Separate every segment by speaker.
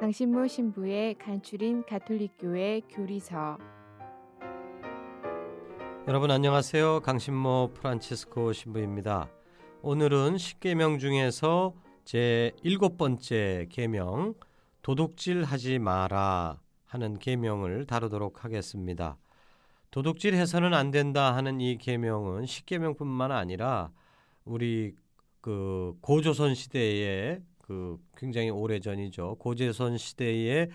Speaker 1: 강신모 신부의 간추린 가톨릭교회 교리서
Speaker 2: 여러분 안녕하세요. 강신모 프란치스코 신부입니다. 오늘은 십계명 중에서 제 일곱 번째 계명 도둑질 하지 마라 하는 계명을 다루도록 하겠습니다. 도둑질 해서는 안 된다 하는 이 계명은 십계명뿐만 아니라 우리 그 고조선 시대에 그 굉장히 오래 전이죠. 고조선 시대에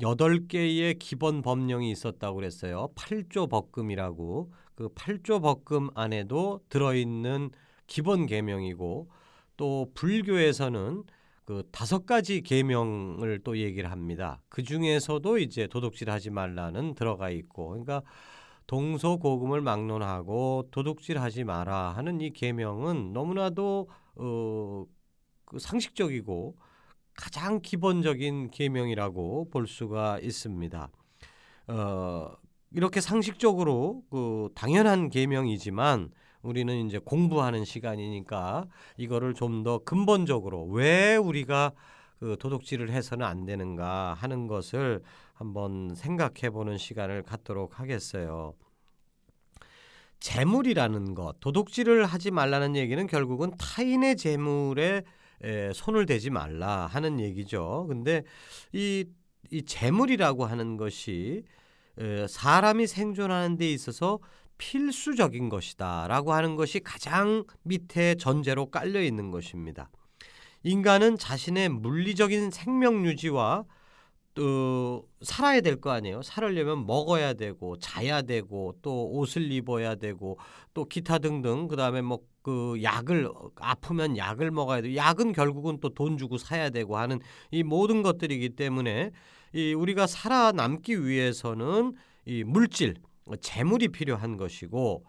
Speaker 2: 여덟 개의 기본 법령이 있었다고 그랬어요. 8조 법금이라고 그 8조 법금 안에도 들어 있는 기본 계명이고 또 불교에서는 그 다섯 가지 계명을 또 얘기를 합니다. 그 중에서도 이제 도둑질하지 말라는 들어가 있고, 그러니까 동서고금을 막론하고 도둑질하지 마라 하는 이 계명은 너무나도 어, 그 상식적이고 가장 기본적인 계명이라고 볼 수가 있습니다. 어, 이렇게 상식적으로 그 당연한 계명이지만 우리는 이제 공부하는 시간이니까 이거를 좀 더 근본적으로 왜 우리가 그 도둑질을 해서는 안 되는가 하는 것을 한번 생각해 보는 시간을 갖도록 하겠어요. 재물이라는 것, 도둑질을 하지 말라는 얘기는 결국은 타인의 재물에 에, 손을 대지 말라 하는 얘기죠. 근데 이, 이 재물이라고 하는 것이 에, 사람이 생존하는 데 있어서 필수적인 것이다라고 하는 것이 가장 밑에 전제로 깔려 있는 것입니다. 인간은 자신의 물리적인 생명 유지와 또 살아야 될 거 아니에요. 살으려면 먹어야 되고 자야 되고 또 옷을 입어야 되고 또 기타 등등 그다음에 뭐 그 약을 아프면 약을 먹어야 되고 약은 결국은 또 돈 주고 사야 되고 하는 이 모든 것들이기 때문에 이 우리가 살아남기 위해서는 이 물질 재물이 필요한 것이고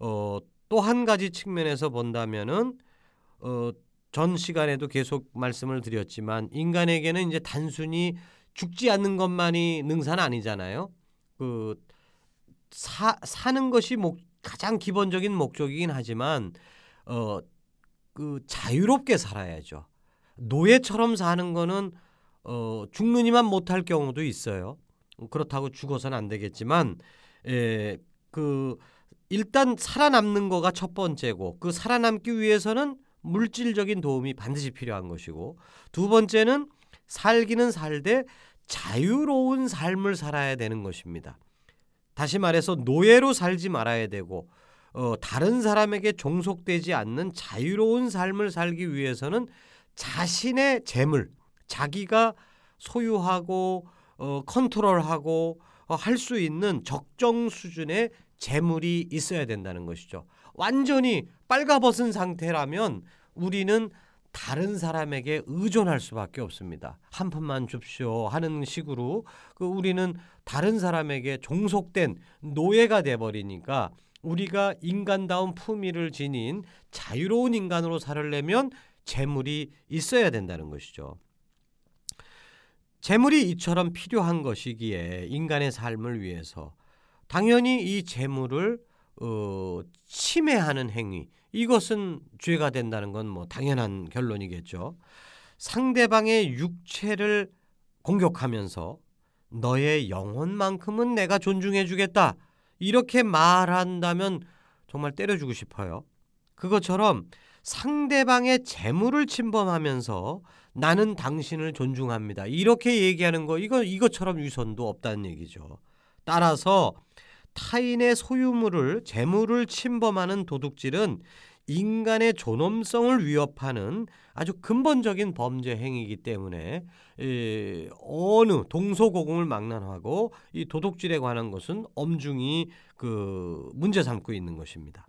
Speaker 2: 어, 또 한 가지 측면에서 본다면은 어, 전 시간에도 계속 말씀을 드렸지만 인간에게는 이제 단순히 죽지 않는 것만이 능사는 아니잖아요. 그 사, 사는 것이 목, 가장 기본적인 목적이긴 하지만 어, 그 자유롭게 살아야죠. 노예처럼 사는 거는 어, 죽느니만 못할 경우도 있어요. 그렇다고 죽어서는 안 되겠지만 에, 그 일단 살아남는 거가 첫 번째고 그 살아남기 위해서는 물질적인 도움이 반드시 필요한 것이고 두 번째는 살기는 살되 자유로운 삶을 살아야 되는 것입니다. 다시 말해서 노예로 살지 말아야 되고 어, 다른 사람에게 종속되지 않는 자유로운 삶을 살기 위해서는 자신의 재물, 자기가 소유하고 어, 컨트롤하고 어, 할 수 있는 적정 수준의 재물이 있어야 된다는 것이죠. 완전히 빨가벗은 상태라면 우리는 다른 사람에게 의존할 수밖에 없습니다. 한 푼만 줍시오 하는 식으로 그 우리는 다른 사람에게 종속된 노예가 돼 버리니까 우리가 인간다운 품위를 지닌 자유로운 인간으로 살려면 재물이 있어야 된다는 것이죠. 재물이 이처럼 필요한 것이기에 인간의 삶을 위해서 당연히 이 재물을 어, 침해하는 행위 이것은 죄가 된다는 건 뭐 당연한 결론이겠죠. 상대방의 육체를 공격하면서 너의 영혼만큼은 내가 존중해 주겠다. 이렇게 말한다면 정말 때려주고 싶어요. 그것처럼 상대방의 재물을 침범하면서 나는 당신을 존중합니다. 이렇게 얘기하는 거 이거 이것처럼 위선도 없다는 얘기죠. 따라서 타인의 소유물을 재물을 침범하는 도둑질은 인간의 존엄성을 위협하는 아주 근본적인 범죄 행위이기 때문에 이, 어느 동서고금을 망라하고 이 도둑질에 관한 것은 엄중히 그 문제 삼고 있는 것입니다.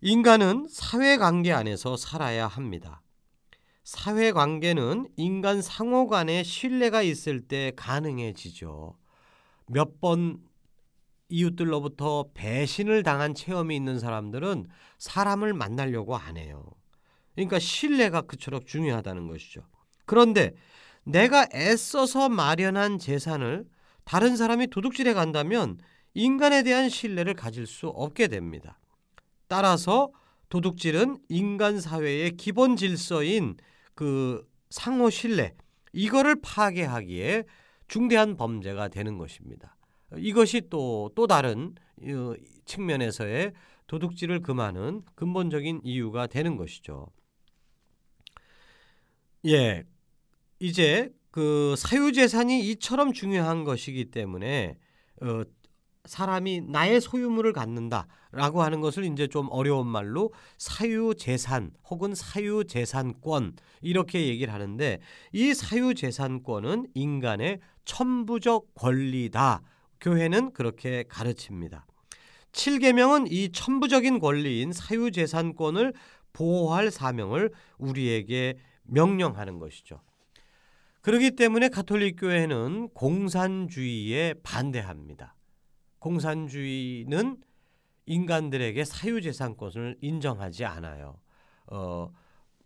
Speaker 2: 인간은 사회 관계 안에서 살아야 합니다. 사회 관계는 인간 상호 간의 신뢰가 있을 때 가능해지죠. 몇 번 이웃들로부터 배신을 당한 체험이 있는 사람들은 사람을 만나려고 안 해요. 그러니까 신뢰가 그처럼 중요하다는 것이죠. 그런데 내가 애써서 마련한 재산을 다른 사람이 도둑질해 간다면 인간에 대한 신뢰를 가질 수 없게 됩니다. 따라서 도둑질은 인간 사회의 기본 질서인 그 상호 신뢰 이거를 파괴하기에 중대한 범죄가 되는 것입니다. 이것이 또 또 다른 어, 측면에서의 도둑질을 금하는 근본적인 이유가 되는 것이죠. 예. 이제 그 사유재산이 이처럼 중요한 것이기 때문에 어, 사람이 나의 소유물을 갖는다라고 하는 것을 이제 좀 어려운 말로 사유재산 혹은 사유재산권 이렇게 얘기를 하는데 이 사유재산권은 인간의 천부적 권리다. 교회는 그렇게 가르칩니다. 7계명은 이 천부적인 권리인 사유 재산권을 보호할 사명을 우리에게 명령하는 것이죠. 그렇기 때문에 가톨릭 교회는 공산주의에 반대합니다. 공산주의는 인간들에게 사유재산권을 인정하지 않아요. 어,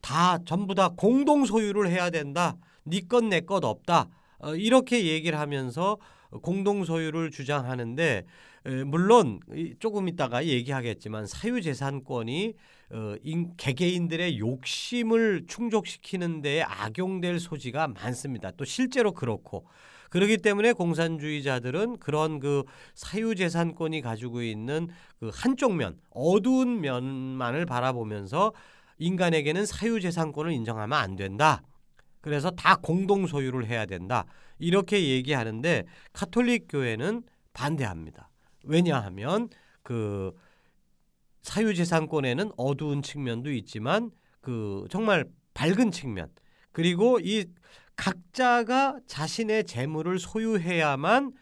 Speaker 2: 다 전부 다 공동 소유를 해야 된다. 네 것 내 것 없다. 어, 이렇게 얘기를 하면서 공동 소유를 주장하는데 에, 물론 조금 있다가 얘기하겠지만 사유재산권이 어, 인, 개개인들의 욕심을 충족시키는 데에 악용될 소지가 많습니다. 또 실제로 그렇고 그렇기 때문에 공산주의자들은 그런 그 사유재산권이 가지고 있는 그 한쪽 면, 어두운 면만을 바라보면서 인간에게는 사유재산권을 인정하면 안 된다. 그래서 다 공동 소유를 해야 된다. 이렇게 얘기하는데 카톨릭 교회는 반대합니다. 왜냐하면 그 사유재산권에는 어두운 측면도 있지만 그 정말 밝은 측면 그리고 이 각자가 자신의 재물을 소유해야만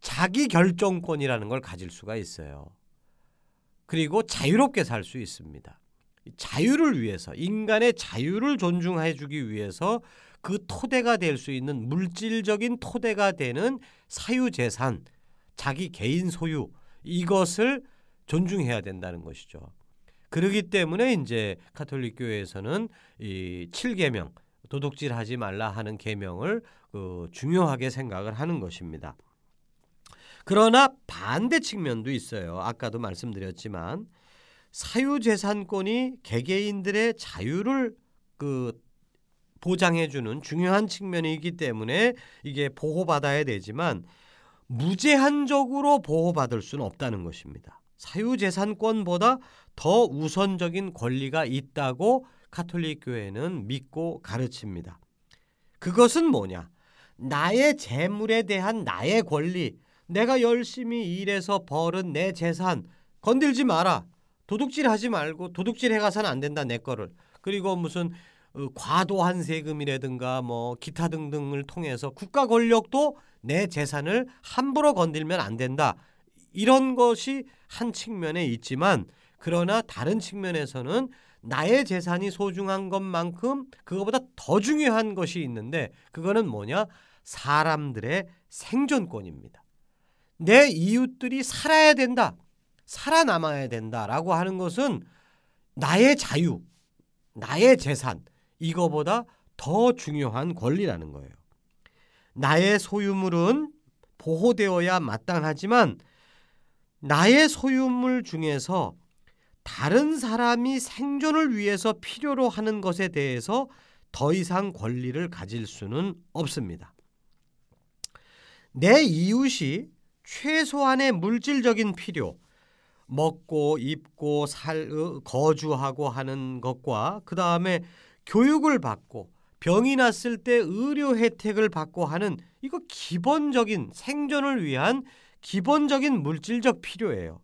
Speaker 2: 자기 결정권이라는 걸 가질 수가 있어요. 그리고 자유롭게 살 수 있습니다. 자유를 위해서 인간의 자유를 존중해 주기 위해서 그 토대가 될 수 있는 물질적인 토대가 되는 사유 재산, 자기 개인 소유 이것을 존중해야 된다는 것이죠. 그러기 때문에 이제 카톨릭 교회에서는 이 7계명 도둑질하지 말라 하는 계명을 그 중요하게 생각을 하는 것입니다. 그러나 반대 측면도 있어요. 아까도 말씀드렸지만 사유재산권이 개개인들의 자유를 그 보장해주는 중요한 측면이기 때문에 이게 보호받아야 되지만 무제한적으로 보호받을 수는 없다는 것입니다. 사유재산권보다 더 우선적인 권리가 있다고 카톨릭 교회는 믿고 가르칩니다. 그것은 뭐냐? 나의 재물에 대한 나의 권리, 내가 열심히 일해서 벌은 내 재산 건들지 마라. 도둑질 하지 말고 도둑질 해가서는 안 된다 내 거를. 그리고 무슨 어, 과도한 세금이라든가 뭐 기타 등등을 통해서 국가 권력도 내 재산을 함부로 건들면 안 된다. 이런 것이 한 측면에 있지만 그러나 다른 측면에서는 나의 재산이 소중한 것만큼 그거보다 더 중요한 것이 있는데 그거는 뭐냐? 사람들의 생존권입니다. 내 이웃들이 살아야 된다. 살아남아야 된다라고 하는 것은 나의 자유, 나의 재산 이거보다 더 중요한 권리라는 거예요. 나의 소유물은 보호되어야 마땅하지만 나의 소유물 중에서 다른 사람이 생존을 위해서 필요로 하는 것에 대해서 더 이상 권리를 가질 수는 없습니다. 내 이웃이 최소한의 물질적인 필요, 먹고 입고 살 어, 거주하고 하는 것과 그 다음에 교육을 받고 병이 났을 때 의료 혜택을 받고 하는 이거 기본적인 생존을 위한 기본적인 물질적 필요예요.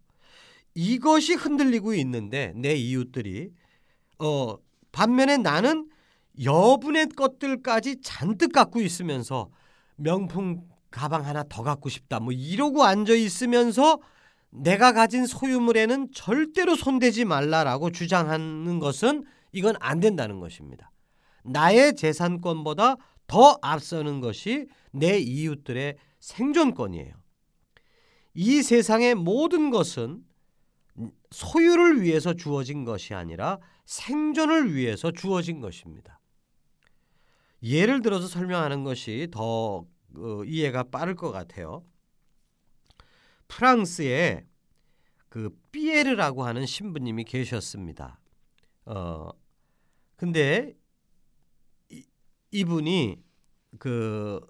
Speaker 2: 이것이 흔들리고 있는데 내 이웃들이 어 반면에 나는 여분의 것들까지 잔뜩 갖고 있으면서 명품 가방 하나 더 갖고 싶다 뭐 이러고 앉아 있으면서 내가 가진 소유물에는 절대로 손대지 말라라고 주장하는 것은 이건 안 된다는 것입니다. 나의 재산권보다 더 앞서는 것이 내 이웃들의 생존권이에요. 이 세상의 모든 것은 소유를 위해서 주어진 것이 아니라 생존을 위해서 주어진 것입니다. 예를 들어서 설명하는 것이 더 어, 이해가 빠를 것 같아요. 프랑스에 그 피에르라고 하는 신부님이 계셨습니다. 어 근데 이, 이분이 그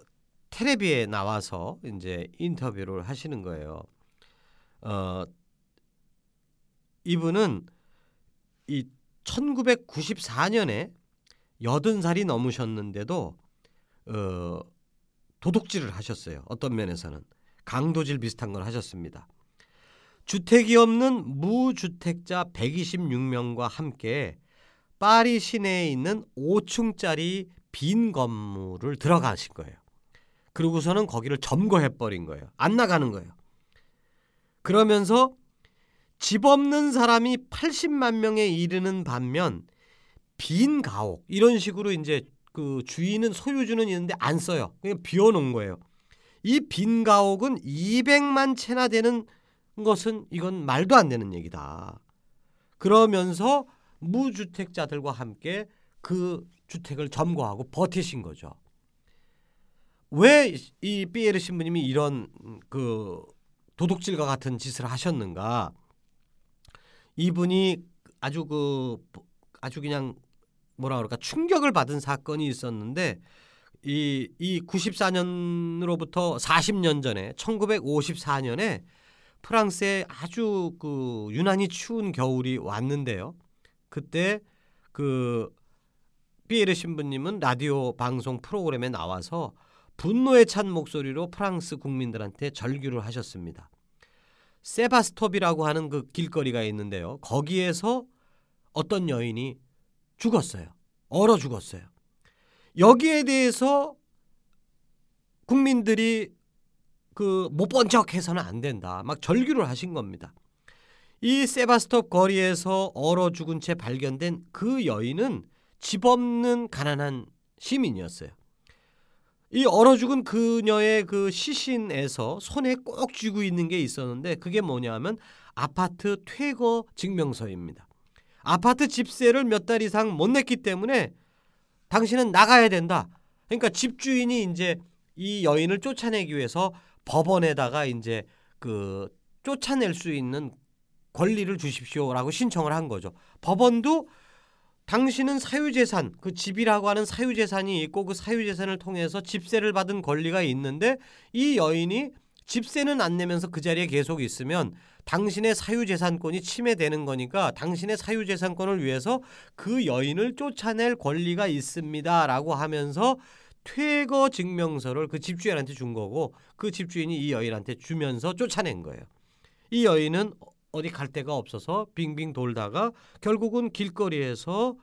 Speaker 2: 텔레비에 나와서 이제 인터뷰를 하시는 거예요. 어 이분은 이 1994년에 80살이 넘으셨는데도 어 도둑질을 하셨어요. 어떤 면에서는 강도질 비슷한 걸 하셨습니다. 주택이 없는 무주택자 126명과 함께 파리 시내에 있는 5층짜리 빈 건물을 들어가신 거예요. 그러고서는 거기를 점거해 버린 거예요. 안 나가는 거예요. 그러면서 집 없는 사람이 80만 명에 이르는 반면 빈 가옥 이런 식으로 이제 그 주인은 소유주는 있는데 안 써요. 그냥 비워놓은 거예요. 이 빈 가옥은 200만 채나 되는 것은 이건 말도 안 되는 얘기다. 그러면서 무주택자들과 함께 그 주택을 점거하고 버티신 거죠. 왜 이 피에르 신부님이 이런 그 도둑질과 같은 짓을 하셨는가? 이분이 아주 그 아주 그냥 뭐라 그럴까 충격을 받은 사건이 있었는데 이, 이 94년으로부터 40년 전에 1954년에 프랑스에 아주 그 유난히 추운 겨울이 왔는데요. 그때 그 피에르 신부님은 라디오 방송 프로그램에 나와서 분노에 찬 목소리로 프랑스 국민들한테 절규를 하셨습니다. 세바스톱이라고 하는 그 길거리가 있는데요. 거기에서 어떤 여인이 죽었어요. 얼어 죽었어요. 여기에 대해서 국민들이 그 못 본 척해서는 안 된다. 막 절규를 하신 겁니다. 이 세바스톱 거리에서 얼어 죽은 채 발견된 그 여인은 집 없는 가난한 시민이었어요. 이 얼어 죽은 그녀의 그 시신에서 손에 꼭 쥐고 있는 게 있었는데 그게 뭐냐면 아파트 퇴거 증명서입니다. 아파트 집세를 몇 달 이상 못 냈기 때문에 당신은 나가야 된다. 그러니까 집주인이 이제 이 여인을 쫓아내기 위해서 법원에다가 이제 그 쫓아낼 수 있는 권리를 주십시오라고 신청을 한 거죠. 법원도 당신은 사유재산, 그 집이라고 하는 사유재산이 있고 그 사유재산을 통해서 집세를 받은 권리가 있는데 이 여인이 집세는 안 내면서 그 자리에 계속 있으면 당신의 사유재산권이 침해되는 거니까 당신의 사유재산권을 위해서 그 여인을 쫓아낼 권리가 있습니다 라고 하면서 퇴거 증명서를 그 집주인한테 준 거고 그 집주인이 이 여인한테 주면서 쫓아낸 거예요. 이 여인은 어디 갈 데가 없어서 빙빙 돌다가 결국은 길거리에서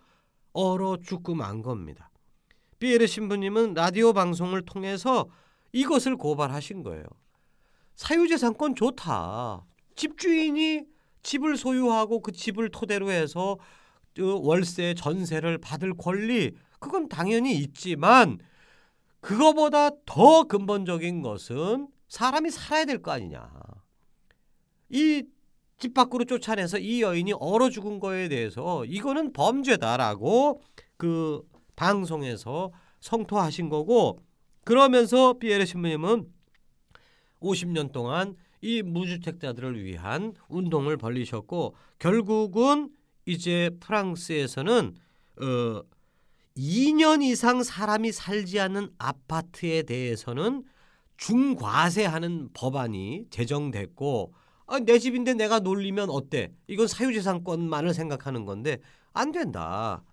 Speaker 2: 얼어 죽고 만 겁니다. 피에르 신부님은 라디오 방송을 통해서 이것을 고발하신 거예요. 사유재산권 좋다. 집주인이 집을 소유하고 그 집을 토대로 해서 그 월세 전세를 받을 권리 그건 당연히 있지만 그거보다 더 근본적인 것은 사람이 살아야 될 거 아니냐. 이 집 밖으로 쫓아내서 이 여인이 얼어 죽은 거에 대해서 이거는 범죄다라고 그 방송에서 성토하신 거고 그러면서 피에르 신부님은 50년 동안 이 무주택자들을 위한 운동을 벌리셨고 결국은 이제 프랑스에서는 어 2년 이상 사람이 살지 않는 아파트에 대해서는 중과세하는 법안이 제정됐고 아, 내 집인데 내가 놀리면 어때? 이건 사유재산권만을 생각하는 건데 안 된다.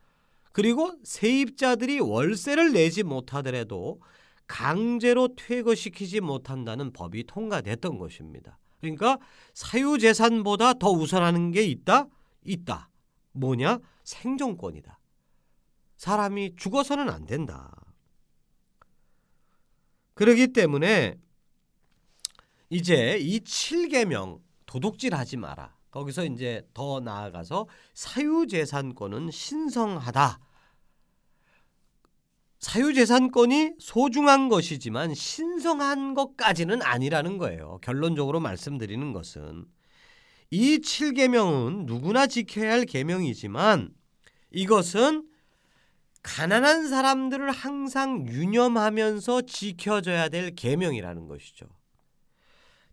Speaker 2: 그리고 세입자들이 월세를 내지 못하더라도 강제로 퇴거시키지 못한다는 법이 통과됐던 것입니다. 그러니까 사유재산보다 더 우선하는 게 있다? 있다. 뭐냐? 생존권이다. 사람이 죽어서는 안 된다. 그러기 때문에 이제 이 7계명 도둑질 하지 마라. 거기서 이제 더 나아가서 사유재산권은 신성하다. 사유재산권이 소중한 것이지만 신성한 것까지는 아니라는 거예요. 결론적으로 말씀드리는 것은 이 7계명은 누구나 지켜야 할 계명이지만 이것은 가난한 사람들을 항상 유념하면서 지켜져야 될 계명이라는 것이죠.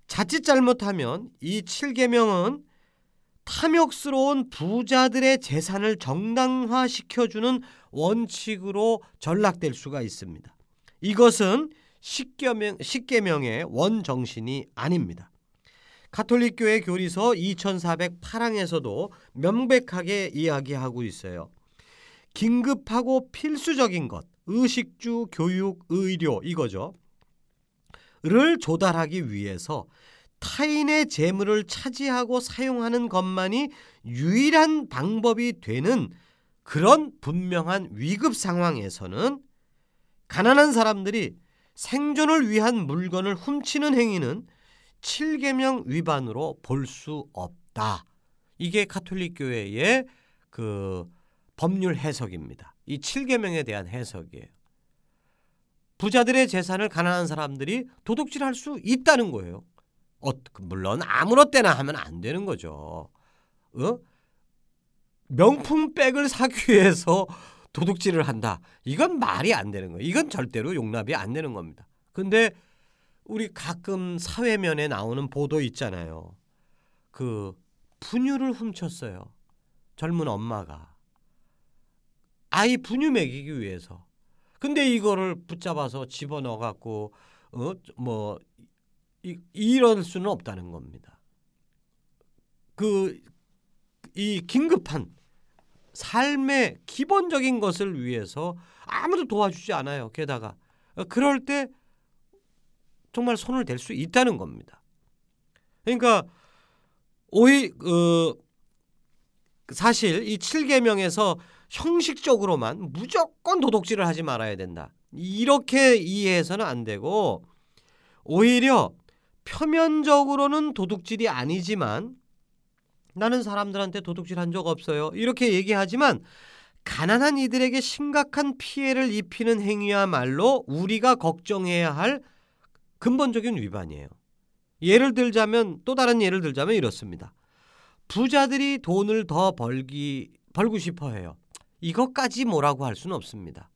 Speaker 2: 자칫 잘못하면 이 7계명은 탐욕스러운 부자들의 재산을 정당화시켜주는 원칙으로 전락될 수가 있습니다. 이것은 십계명, 십계명의 원정신이 아닙니다. 가톨릭교회 교리서 2408항에서도 명백하게 이야기하고 있어요. 긴급하고 필수적인 것, 의식주, 교육, 의료 이거죠. 를 조달하기 위해서 타인의 재물을 차지하고 사용하는 것만이 유일한 방법이 되는 그런 분명한 위급 상황에서는 가난한 사람들이 생존을 위한 물건을 훔치는 행위는 7계명 위반으로 볼 수 없다. 이게 가톨릭 교회의 그 법률 해석입니다. 이 7계명에 대한 해석이에요. 부자들의 재산을 가난한 사람들이 도둑질할 수 있다는 거예요. 어, 물론 아무렇 때나 하면 안 되는 거죠. 어? 명품 백을 사기 위해서 도둑질을 한다. 이건 말이 안 되는 거예요. 이건 절대로 용납이 안 되는 겁니다. 근데 우리 가끔 사회면에 나오는 보도 있잖아요. 그 분유를 훔쳤어요. 젊은 엄마가 아이 분유 먹이기 위해서. 근데 이거를 붙잡아서 집어넣어 갖고 어 뭐 이럴 수는 없다는 겁니다. 그 이 긴급한 삶의 기본적인 것을 위해서 아무도 도와주지 않아요. 게다가 그럴 때 정말 손을 댈 수 있다는 겁니다. 그러니까 오히 어, 사실 이 7계명에서 형식적으로만 무조건 도둑질을 하지 말아야 된다. 이렇게 이해해서는 안 되고 오히려 표면적으로는 도둑질이 아니지만 나는 사람들한테 도둑질 한 적 없어요. 이렇게 얘기하지만 가난한 이들에게 심각한 피해를 입히는 행위야말로 우리가 걱정해야 할 근본적인 위반이에요. 예를 들자면 또 다른 예를 들자면 이렇습니다. 부자들이 돈을 더 벌기 벌고 싶어 해요. 이것까지 뭐라고 할 수는 없습니다.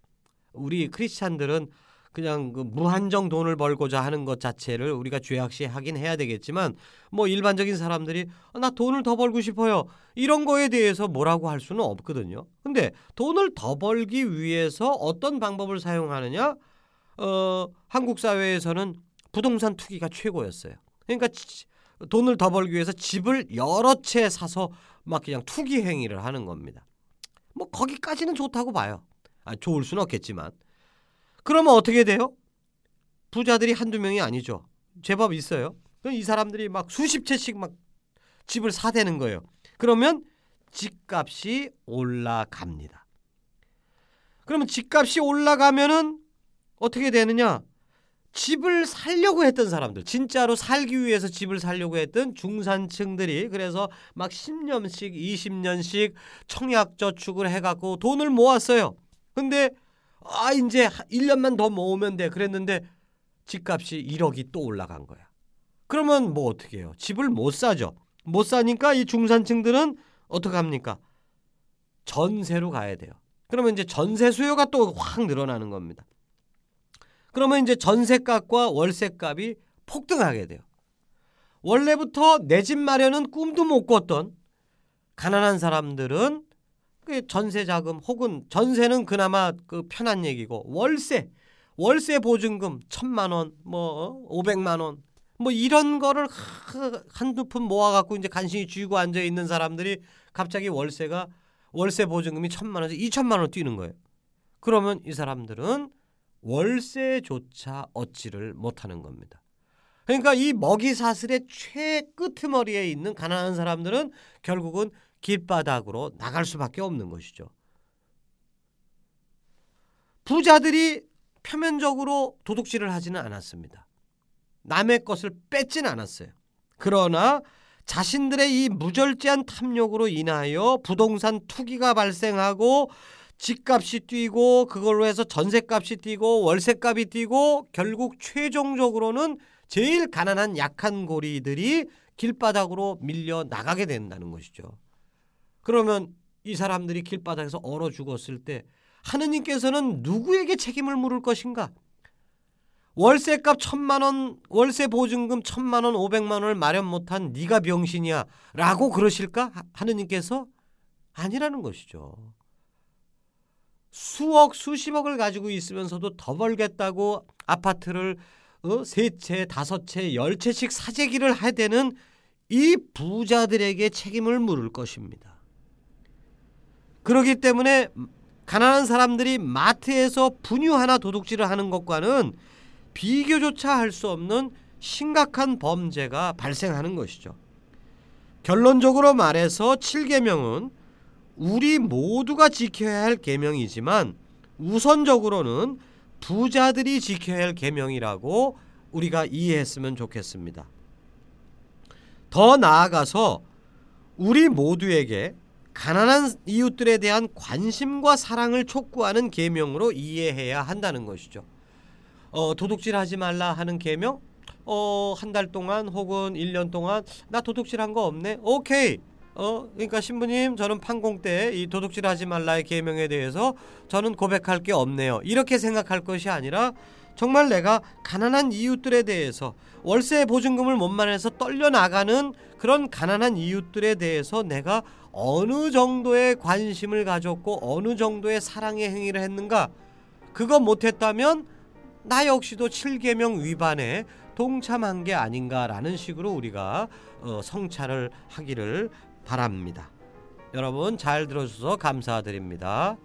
Speaker 2: 우리 크리스찬들은 그냥 그 무한정 돈을 벌고자 하는 것 자체를 우리가 죄악시 하긴 해야 되겠지만 뭐 일반적인 사람들이 어, 나 돈을 더 벌고 싶어요. 이런 거에 대해서 뭐라고 할 수는 없거든요. 근데 돈을 더 벌기 위해서 어떤 방법을 사용하느냐? 어, 한국 사회에서는 부동산 투기가 최고였어요. 그러니까 돈을 더 벌기 위해서 집을 여러 채 사서 막 그냥 투기 행위를 하는 겁니다. 뭐 거기까지는 좋다고 봐요. 아, 좋을 수는 없겠지만 그러면 어떻게 돼요? 부자들이 한두 명이 아니죠. 제법 있어요. 이 사람들이 막 수십 채씩 막 집을 사대는 거예요. 그러면 집값이 올라갑니다. 그러면 집값이 올라가면은 어떻게 되느냐? 집을 살려고 했던 사람들, 진짜로 살기 위해서 집을 살려고 했던 중산층들이 그래서 막 10년씩, 20년씩 청약저축을 해갖고 돈을 모았어요. 근데 아 이제 1년만 더 모으면 돼 그랬는데 집값이 1억이 또 올라간 거야. 그러면 뭐 어떻게 해요? 집을 못 사죠. 못 사니까 이 중산층들은 어떻게 합니까? 전세로 가야 돼요. 그러면 이제 전세 수요가 또 확 늘어나는 겁니다. 그러면 이제 전세값과 월세값이 폭등하게 돼요. 원래부터 내 집 마련은 꿈도 못 꿨던 가난한 사람들은 그 전세 자금 혹은 전세는 그나마 그 편한 얘기고 월세 월세 보증금 천만 원, 뭐 오백만 원, 뭐 이런 거를 한두 푼 모아 갖고 이제 간신히 쥐고 앉아 있는 사람들이 갑자기 월세가 월세 보증금이 천만 원에서 이천만 원 뛰는 거예요. 그러면 이 사람들은 월세조차 얻지를 못하는 겁니다. 그러니까 이 먹이 사슬의 최 끄트머리에 있는 가난한 사람들은 결국은 길바닥으로 나갈 수밖에 없는 것이죠. 부자들이 표면적으로 도둑질을 하지는 않았습니다. 남의 것을 뺏지는 않았어요. 그러나 자신들의 이 무절제한 탐욕으로 인하여 부동산 투기가 발생하고 집값이 뛰고 그걸로 해서 전세값이 뛰고 월세값이 뛰고 결국 최종적으로는 제일 가난한 약한 고리들이 길바닥으로 밀려 나가게 된다는 것이죠. 그러면 이 사람들이 길바닥에서 얼어 죽었을 때 하느님께서는 누구에게 책임을 물을 것인가? 월세값 천만 원, 월세 보증금 천만 원, 오백만 원을 마련 못한 네가 병신이야라고 그러실까? 하느님께서 아니라는 것이죠. 수억, 수십억을 가지고 있으면서도 더 벌겠다고 아파트를 어? 세 채, 다섯 채, 열 채씩 사재기를 하되는 이 부자들에게 책임을 물을 것입니다. 그렇기 때문에 가난한 사람들이 마트에서 분유 하나 도둑질을 하는 것과는 비교조차 할 수 없는 심각한 범죄가 발생하는 것이죠. 결론적으로 말해서 7계명은 우리 모두가 지켜야 할 계명이지만 우선적으로는 부자들이 지켜야 할 계명이라고 우리가 이해했으면 좋겠습니다. 더 나아가서 우리 모두에게 가난한 이웃들에 대한 관심과 사랑을 촉구하는 계명으로 이해해야 한다는 것이죠. 어, 도둑질하지 말라 하는 계명? 어, 한 달 동안 혹은 1년 동안 나 도둑질한 거 없네. 오케이. 어, 그러니까 신부님 저는 판공 때 이 도둑질하지 말라의 계명에 대해서 저는 고백할 게 없네요. 이렇게 생각할 것이 아니라 정말 내가 가난한 이웃들에 대해서 월세 보증금을 못 마련해서 떨려 나가는 그런 가난한 이웃들에 대해서 내가 어느 정도의 관심을 가졌고 어느 정도의 사랑의 행위를 했는가? 그거 못했다면 나 역시도 7계명 위반에 동참한 게 아닌가라는 식으로 우리가 어, 성찰을 하기를 바랍니다. 여러분 잘 들어주셔서 감사드립니다.